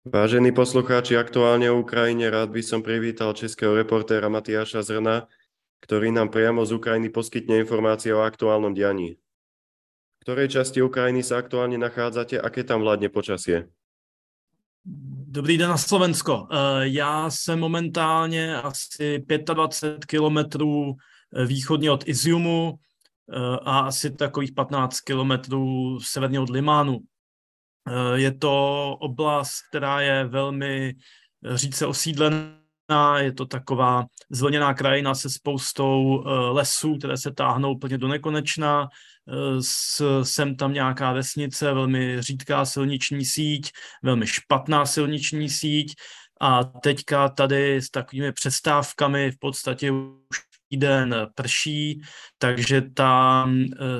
Vážení poslucháči, aktuálne o Ukrajine rád by som privítal českého reportéra Matiáša Zrna, ktorý nám priamo z Ukrajiny poskytne informácie o aktuálnom dianí. V ktorej časti Ukrajiny sa aktuálne nachádzate, aké tam vládne počasie? Dobrý den na Slovensko. Eh, já jsem momentálně asi 25 kilometrů eh, východně od Iziumu eh, a asi takových 15 kilometrů severně od Limánu. Eh, je to oblast, která je velmi eh, říce osídlená, je to taková zvlněná krajina se spoustou eh, lesů, které se táhnou úplně do nekonečna. Sem tam nějaká vesnice, velmi řídká silniční síť, velmi špatná silniční síť a teďka tady s takovými přestávkami v podstatě už týden prší, takže ta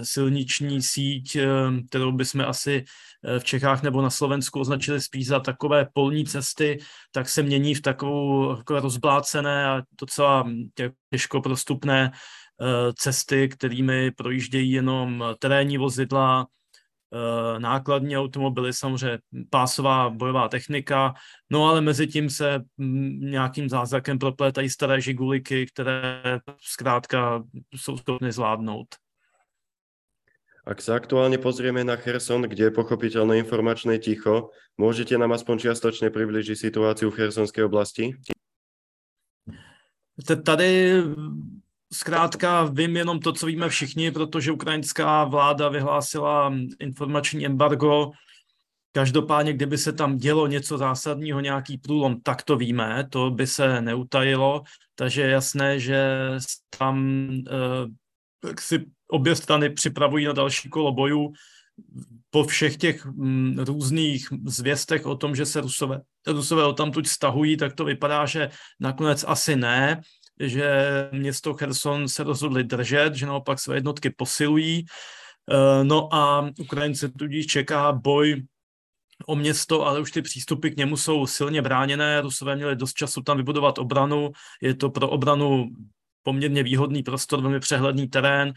silniční síť, kterou bychom asi Eh, v Čechách nebo na Slovensku označili spíš za takové polní cesty, tak se mění v takovou rozblácené a docela těžko prostupné eh, cesty, kterými projíždějí jenom terénní vozidla, eh, nákladní automobily, samozřejmě pásová bojová technika, no ale mezi tím se mm, nějakým zázrakem proplétají staré žiguliky, které zkrátka jsou schopny zvládnout. Ak sa aktuálne pozrieme na Cherson, kde je pochopiteľné informačné ticho, môžete nám aspoň čiastočne približiť situáciu v Chersonskej oblasti? Tady zkrátka vím jenom to, co víme všichni, protože ukrajinská vláda vyhlásila informační embargo. Každopádně, kdyby se tam dělo něco zásadního, nějaký průlom, tak to víme, to by se neutajilo, takže je jasné, že tam eh, si obě strany připravují na další kolo bojů. Po všech těch mm, různých zvěstech o tom, že se Rusové, Rusové o tamtuť stahují, tak to vypadá, že nakonec asi ne, že město Kherson se rozhodli držet, že naopak své jednotky posilují. Eh, no a Ukrajince tudíž čeká boj o město, ale už ty přístupy k němu jsou silně bráněné. Rusové měli dost času tam vybudovat obranu. Je to pro obranu poměrně výhodný prostor, velmi přehledný terén,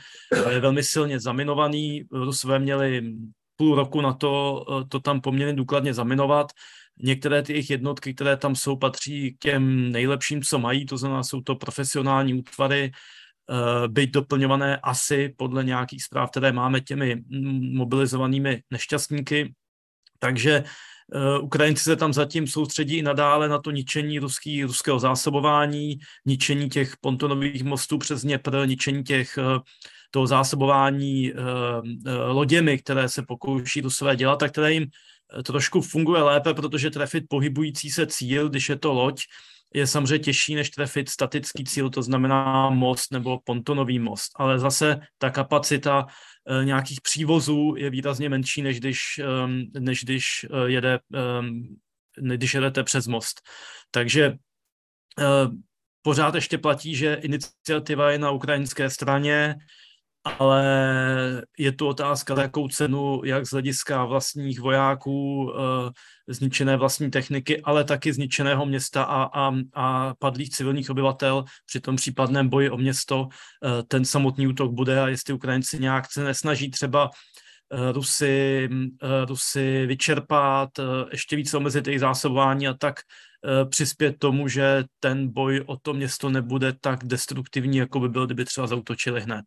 velmi silně zaminovaný. Rusové měli půl roku na to, eh, to tam poměrně důkladně zaminovat. Některé ty jejich jednotky, které tam jsou, patří k těm nejlepším, co mají, to znamená, jsou to profesionální útvary, eh, být doplňované asi podle nějakých zpráv, které máme těmi mobilizovanými nešťastníky. Takže Uh, Ukrajinci se tam zatím soustředí i nadále na to ničení ruský, ruského zásobování, ničení těch pontonových mostů přes Dněpr, ničení těch uh, toho zásobování loděmi, které se pokouší Rusové dělat a které jim trošku funguje lépe, protože trefit pohybující se cíl, když je to loď, je samozřejmě těžší, než trefit statický cíl, to znamená most nebo pontonový most. Ale zase ta kapacita Eh, nějakých přívozů je výrazně menší, než když, ehm, než když eh, jede, ehm, když jedete přes most. Takže eh, pořád ještě platí, že iniciativa je na ukrajinské straně, ale je tu otázka, jakou cenu, jak z hlediska vlastních vojáků, e, zničené vlastní techniky, ale taky zničeného města a, a, a padlých civilních obyvatel při tom případném boji o město e, ten samotný útok bude a jestli Ukrajinci nějak se nesnaží třeba e, Rusy, Rusy vyčerpat, ještě více omezit jejich zásobování a tak přispět tomu, že ten boj o to město nebude tak destruktivní, jako by byl, kdyby třeba zautočili hned.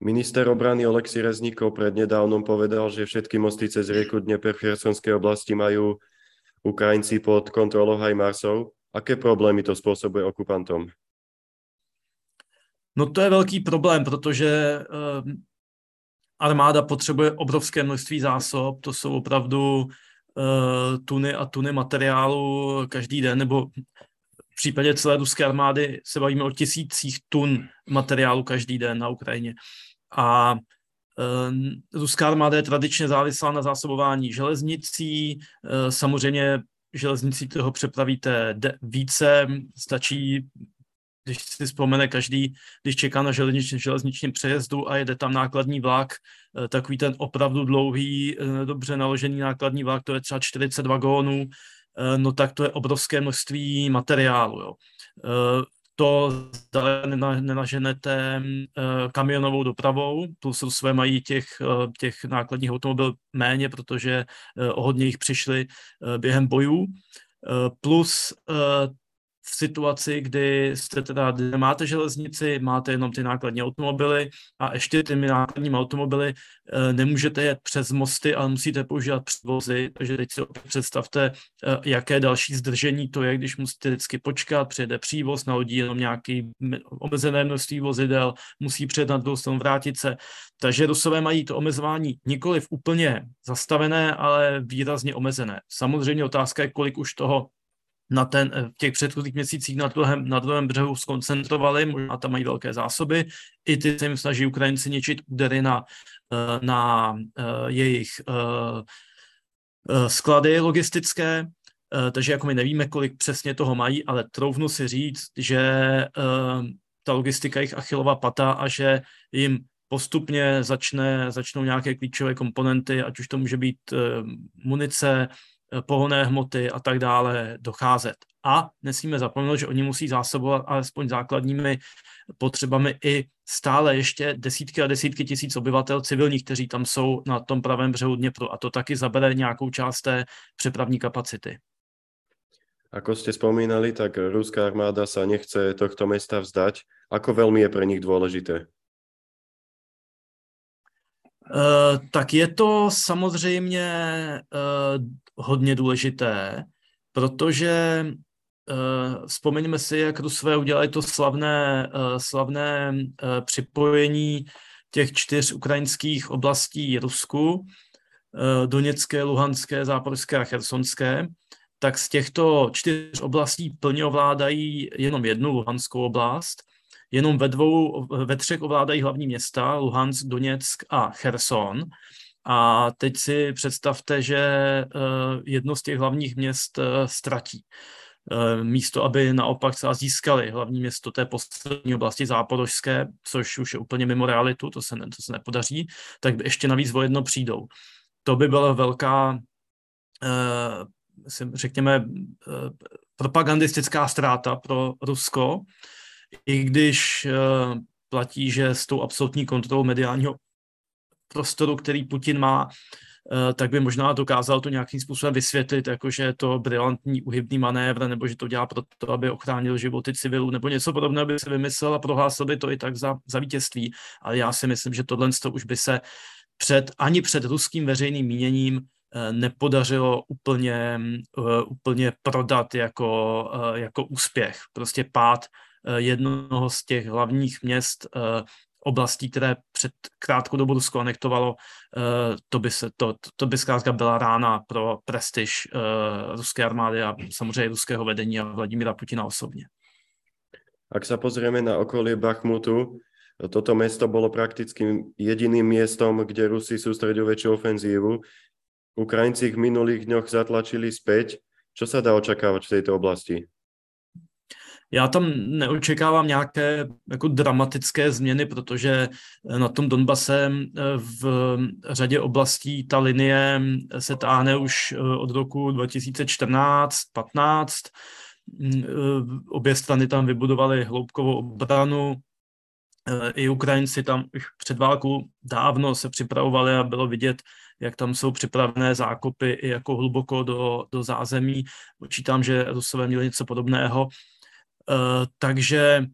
Minister obrany Oleksi Rezníkov prednedávnom povedal, že všetky mosty cez rieku Dnieper v Chersonskej oblasti majú Ukrajinci pod kontrolou Hajmarsov. Aké problémy to způsobuje okupantom? No to je velký problém, protože uh, armáda potřebuje obrovské množství zásob, to jsou opravdu uh, tuny a tuny materiálu každý den, nebo v případě celé ruské armády se bavíme o tisících tun materiálu každý den na Ukrajině a uh, ruská armáda je tradičně závislá na zásobování železnicí, uh, samozřejmě železnicí toho přepravíte více, stačí když si vzpomene každý, když čeká na železnič, železničním přejezdu a jede tam nákladní vlak, e, takový ten opravdu dlouhý, dobře naložený nákladní vlak, to je třeba 40 vagónů, no tak to je obrovské množství materiálu. Jo to nenaženete kamionovou dopravou, plus své mají těch, těch nákladních automobil méně, protože o hodně jich přišli během bojů. Plus v situaci, kdy jste teda nemáte železnici, máte jenom ty nákladní automobily a ještě těmi nákladními automobily e, nemůžete jet přes mosty, ale musíte používat předvozy, takže teď si opět představte, e, jaké další zdržení to je, když musíte vždycky počkat, přijede přívoz, na lodí jenom nějaký omezené množství vozidel, musí přijet na druhou stranu, vrátit se. Takže Rusové mají to omezování nikoli v úplně zastavené, ale výrazně omezené. Samozřejmě otázka je, kolik už toho na ten, eh, v těch předchozích měsících na druhém, na druhém břehu skoncentrovali, možná tam mají velké zásoby, i ty se jim snaží Ukrajinci ničit údery na, eh, na eh, jejich sklady logistické, takže jako my nevíme, kolik přesně toho mají, ale troufnu si říct, že ta logistika jich achilová pata a že jim postupně začne, začnou nějaké klíčové komponenty, ať už to může být munice, pohonné hmoty a tak dále docházet. A nesmíme zapomenout, že oni musí zásobovat alespoň základními potřebami i stále ještě desítky a desítky tisíc obyvatel civilních, kteří tam jsou na tom pravém břehu Dněpru. A to taky zabere nějakou část té přepravní kapacity. Ako ste spomínali, tak ruská armáda sa nechce tohto mesta vzdať. Ako veľmi je pre nich dôležité? Uh, tak je to samozřejmě uh, hodně důležité, protože uh, vzpomeňme si, jak Rusové udělali to slavné, slavné připojení těch čtyř ukrajinských oblastí Rusku, Doněcké, Luhanské, Záporské a Chersonské, tak z těchto čtyř oblastí plně ovládají jenom jednu Luhanskou oblast, jenom ve dvou, ve třech ovládají hlavní města, Luhansk, Doněck a Cherson. A teď si představte, že eh, jedno z těch hlavních měst eh, ztratí. Eh, místo, aby naopak se získali hlavní město té poslední oblasti záporožské, což už je úplně mimo realitu, to se, ne, to se nepodaří, tak ještě navíc o jedno přijdou. To by byla velká, řekněme, propagandistická ztráta pro Rusko, i když platí, že s tou absolutní kontrolou mediálního prostoru, který Putin má, eh, tak by možná dokázal to nějakým způsobem vysvětlit, jako že je to brilantní uhybný manévr, nebo že to dělá proto, aby ochránil životy civilů, nebo něco podobného by se vymyslel a prohlásil by to i tak za, za vítězství. Ale já si myslím, že tohle už by se před, ani před ruským veřejným míněním eh, nepodařilo úplně, eh, úplně prodat jako, jako úspěch. Prostě pád jednoho z těch hlavních měst oblastí, které před krátkou dobu Rusko anektovalo, eh, to by, se, to, to by zkrátka byla rána pro prestiž ruské armády a samozřejmě ruského vedení a Vladimíra Putina osobně. Ak sa pozrieme na okolie Bachmutu, toto mesto bolo prakticky jediným miestom, kde Rusi sústredujú väčšiu ofenzívu. Ukrajinci v minulých dňoch zatlačili späť. Čo sa dá očakávať v tejto oblasti? Já tam neočekávám nějaké jako dramatické změny, protože na tom Donbase eh, v řadě oblastí ta linie se táhne už eh, od roku 2014-15. Mm, eh, obě strany tam vybudovaly hloubkovou obranu, i Ukrajinci tam už před válkou dávno se připravovali a bylo vidět, jak tam jsou připravené zákopy i jako hluboko do, do zázemí. Počítám, že Rusové měli něco podobného. Uh, takže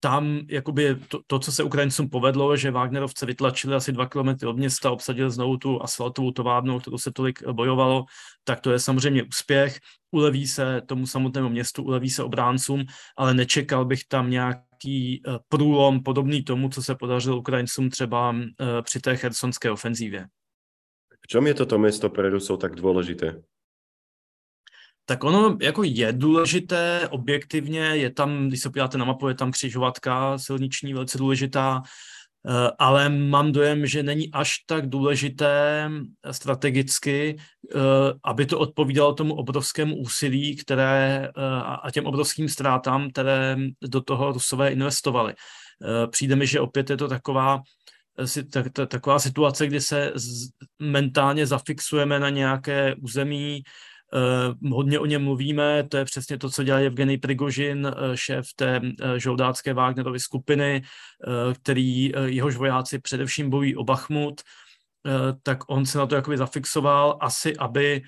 tam jakoby to, to, co se Ukrajincům povedlo, že Wagnerovce vytlačili asi dva kilometry od města, obsadili znovu tu asfaltovou továrnu, kterou se tolik bojovalo, tak to je samozřejmě úspěch. Uleví se tomu samotnému městu, uleví se obráncům, ale nečekal bych tam nějaký uh, průlom podobný tomu, co se podařilo Ukrajincům třeba při té chersonské ofenzívě. V čem je toto město pro Rusov tak důležité? Tak ono jako je důležité objektivně, je tam, když se podíváte na mapu, je tam křižovatka silniční velice důležitá, eh, ale mám dojem, že není až tak důležité strategicky, eh, aby to odpovídalo tomu obrovskému úsilí, které eh, a těm obrovským ztrátám, které do toho Rusové investovali. Přijde mi, že opět je to taková taková situace, kdy se mentálně zafixujeme na nějaké území, hodně o něm mluvíme, to je přesně to, co dělá Evgeny Prigožin, šéf té žoldácké Wagnerovy skupiny, který jehož vojáci především bojují o Bachmut, tak on se na to jakoby zafixoval, asi aby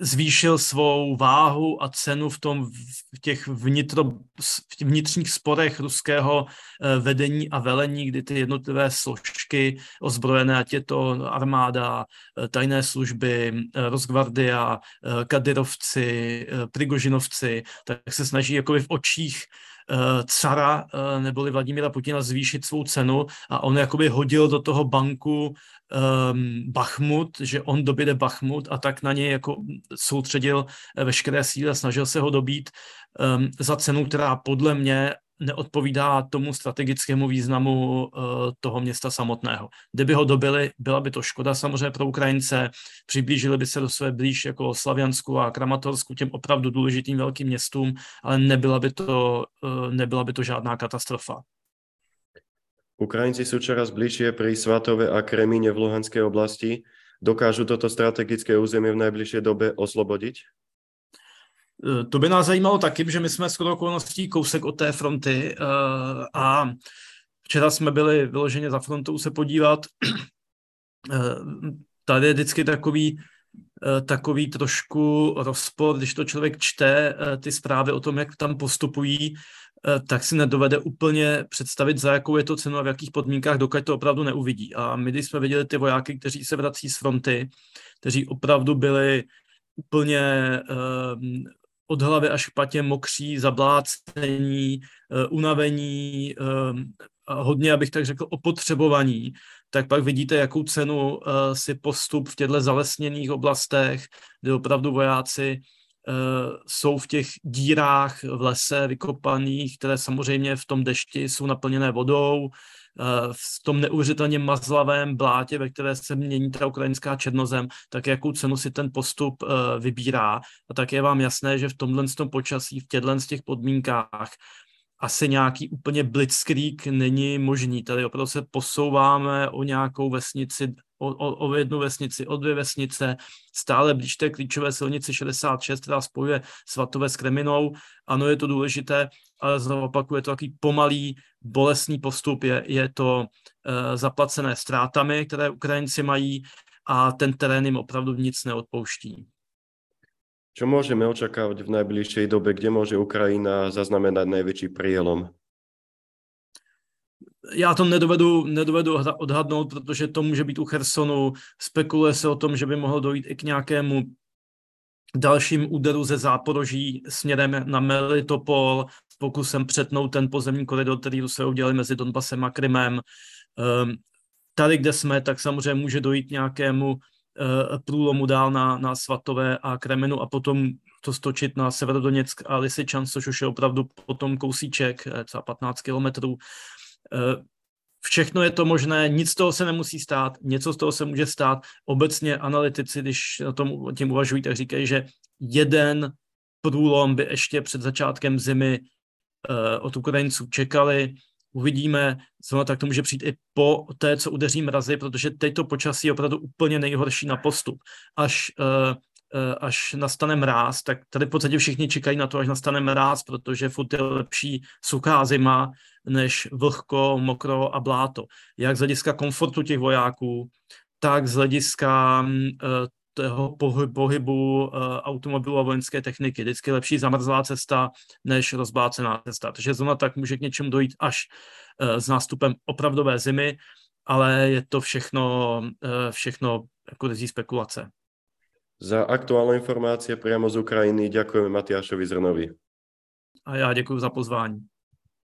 zvýšil svou váhu a cenu v tom v těch vnitro, v vnitřních sporech ruského eh, vedení a velení, kdy ty jednotlivé složky ozbrojené, ať je to armáda, eh, tajné služby, eh, Rosgvardia, Kadyrovci, Prigožinovci, tak se snaží jakoby v očích cara neboli Vladimíra Putina zvýšit svou cenu a on jakoby hodil do toho banku um, Bachmut, že on dobíde Bachmut a tak na něj jako soustředil eh, veškeré síly a snažil se ho dobít um, za cenu, která podle mě neodpovídá tomu strategickému významu uh, toho města samotného. Kdyby ho dobili, byla by to škoda samozřejmě pro Ukrajince, přiblížili by se do své blíž jako Slaviansku a Kramatorsku, těm opravdu důležitým velkým městům, ale nebyla by to, uh, nebyla by to žádná katastrofa. Ukrajinci sú čoraz bližšie pri Svatove a Kremíne v Luhanskej oblasti. Dokážu toto strategické území v najbližšej dobe oslobodiť? E, to by nás zajímalo taky, že my jsme skoro okolností kousek od té fronty e, a včera jsme byli vyloženě za frontou se podívat. E, tady je vždycky takový, takový trošku rozpor, když to člověk čte ty zprávy o tom, jak tam postupují, Eh, tak si nedovede úplně představit, za jakou je to cenu a v jakých podmínkách, dokud to opravdu neuvidí. A my, když jsme viděli ty vojáky, kteří se vrací z fronty, kteří opravdu byli úplně od hlavy až k patě mokří, zablácení, uh, unavení, a hodně, abych tak řekl, opotřebovaní, tak pak vidíte, jakou cenu uh, si postup v těchto zalesněných oblastech, kde opravdu vojáci Eh, jsou v těch dírách v lese vykopaných, které samozřejmě v tom dešti jsou naplněné vodou, eh, v tom neuvěřitelně mazlavém blátě, ve které se mění ta ukrajinská černozem, tak jakou cenu si ten postup eh, vybírá. A tak je vám jasné, že v tomhle tom počasí, v těchto z těch podmínkách asi nějaký úplně blitzkrieg není možný. Tady opravdu se posouváme o nějakou vesnici, o, o, o jednu vesnici, o dvě vesnice, stále blíž té klíčové silnici 66, která spojuje Svatové s Kreminou. Ano, je to důležité, ale znovu opakuju, je to takový pomalý, bolestný postup, je, je to uh, zaplacené ztrátami, které Ukrajinci mají a ten terén jim opravdu nic neodpouští. Čo môžeme očakávať v najbližšej dobe, kde môže Ukrajina zaznamenať najväčší prielom? Já to nedovedu, nedovedu odhadnout, protože to může být u Chersonu. Spekuluje se o tom, že by mohlo dojít i k nějakému dalším úderu ze záporoží směrem na Melitopol s pokusem přetnout ten pozemní koridor, který se udělali mezi Donbasem a Krymem. Um, tady, kde jsme, tak samozřejmě může dojít nějakému Eh, průlomu dál na, na Svatové a Kremenu a potom to stočit na Severodoněck a Lysyčan, což už je opravdu potom kousíček, eh, třeba 15 kilometrů. Eh, všechno je to možné, nic z toho se nemusí stát, něco z toho se může stát. Obecně analytici, když o tom tím uvažují, tak říkají, že jeden průlom by ještě před začátkem zimy od Ukrajinců čekali, uvidíme, zrovna tak to může přijít i po té, co udeří mrazy, protože teď to počasí je opravdu úplně nejhorší na postup. Až, uh, až nastane mráz, tak tady v podstatě všichni čekají na to, až nastane mráz, protože furt je lepší suchá zima, než vlhko, mokro a bláto. Jak z hlediska komfortu těch vojáků, tak z hlediska uh, toho pohybu uh, automobilu a vojenské techniky. Vždycky lepší zamrzlá cesta než rozblácená cesta. Takže zrovna tak může k něčemu dojít až s nástupem opravdové zimy, ale je to všechno, všechno jako spekulace. Za aktuální informace přímo z Ukrajiny děkujeme Matyášovi Zrnovi. A já děkuji za pozvání.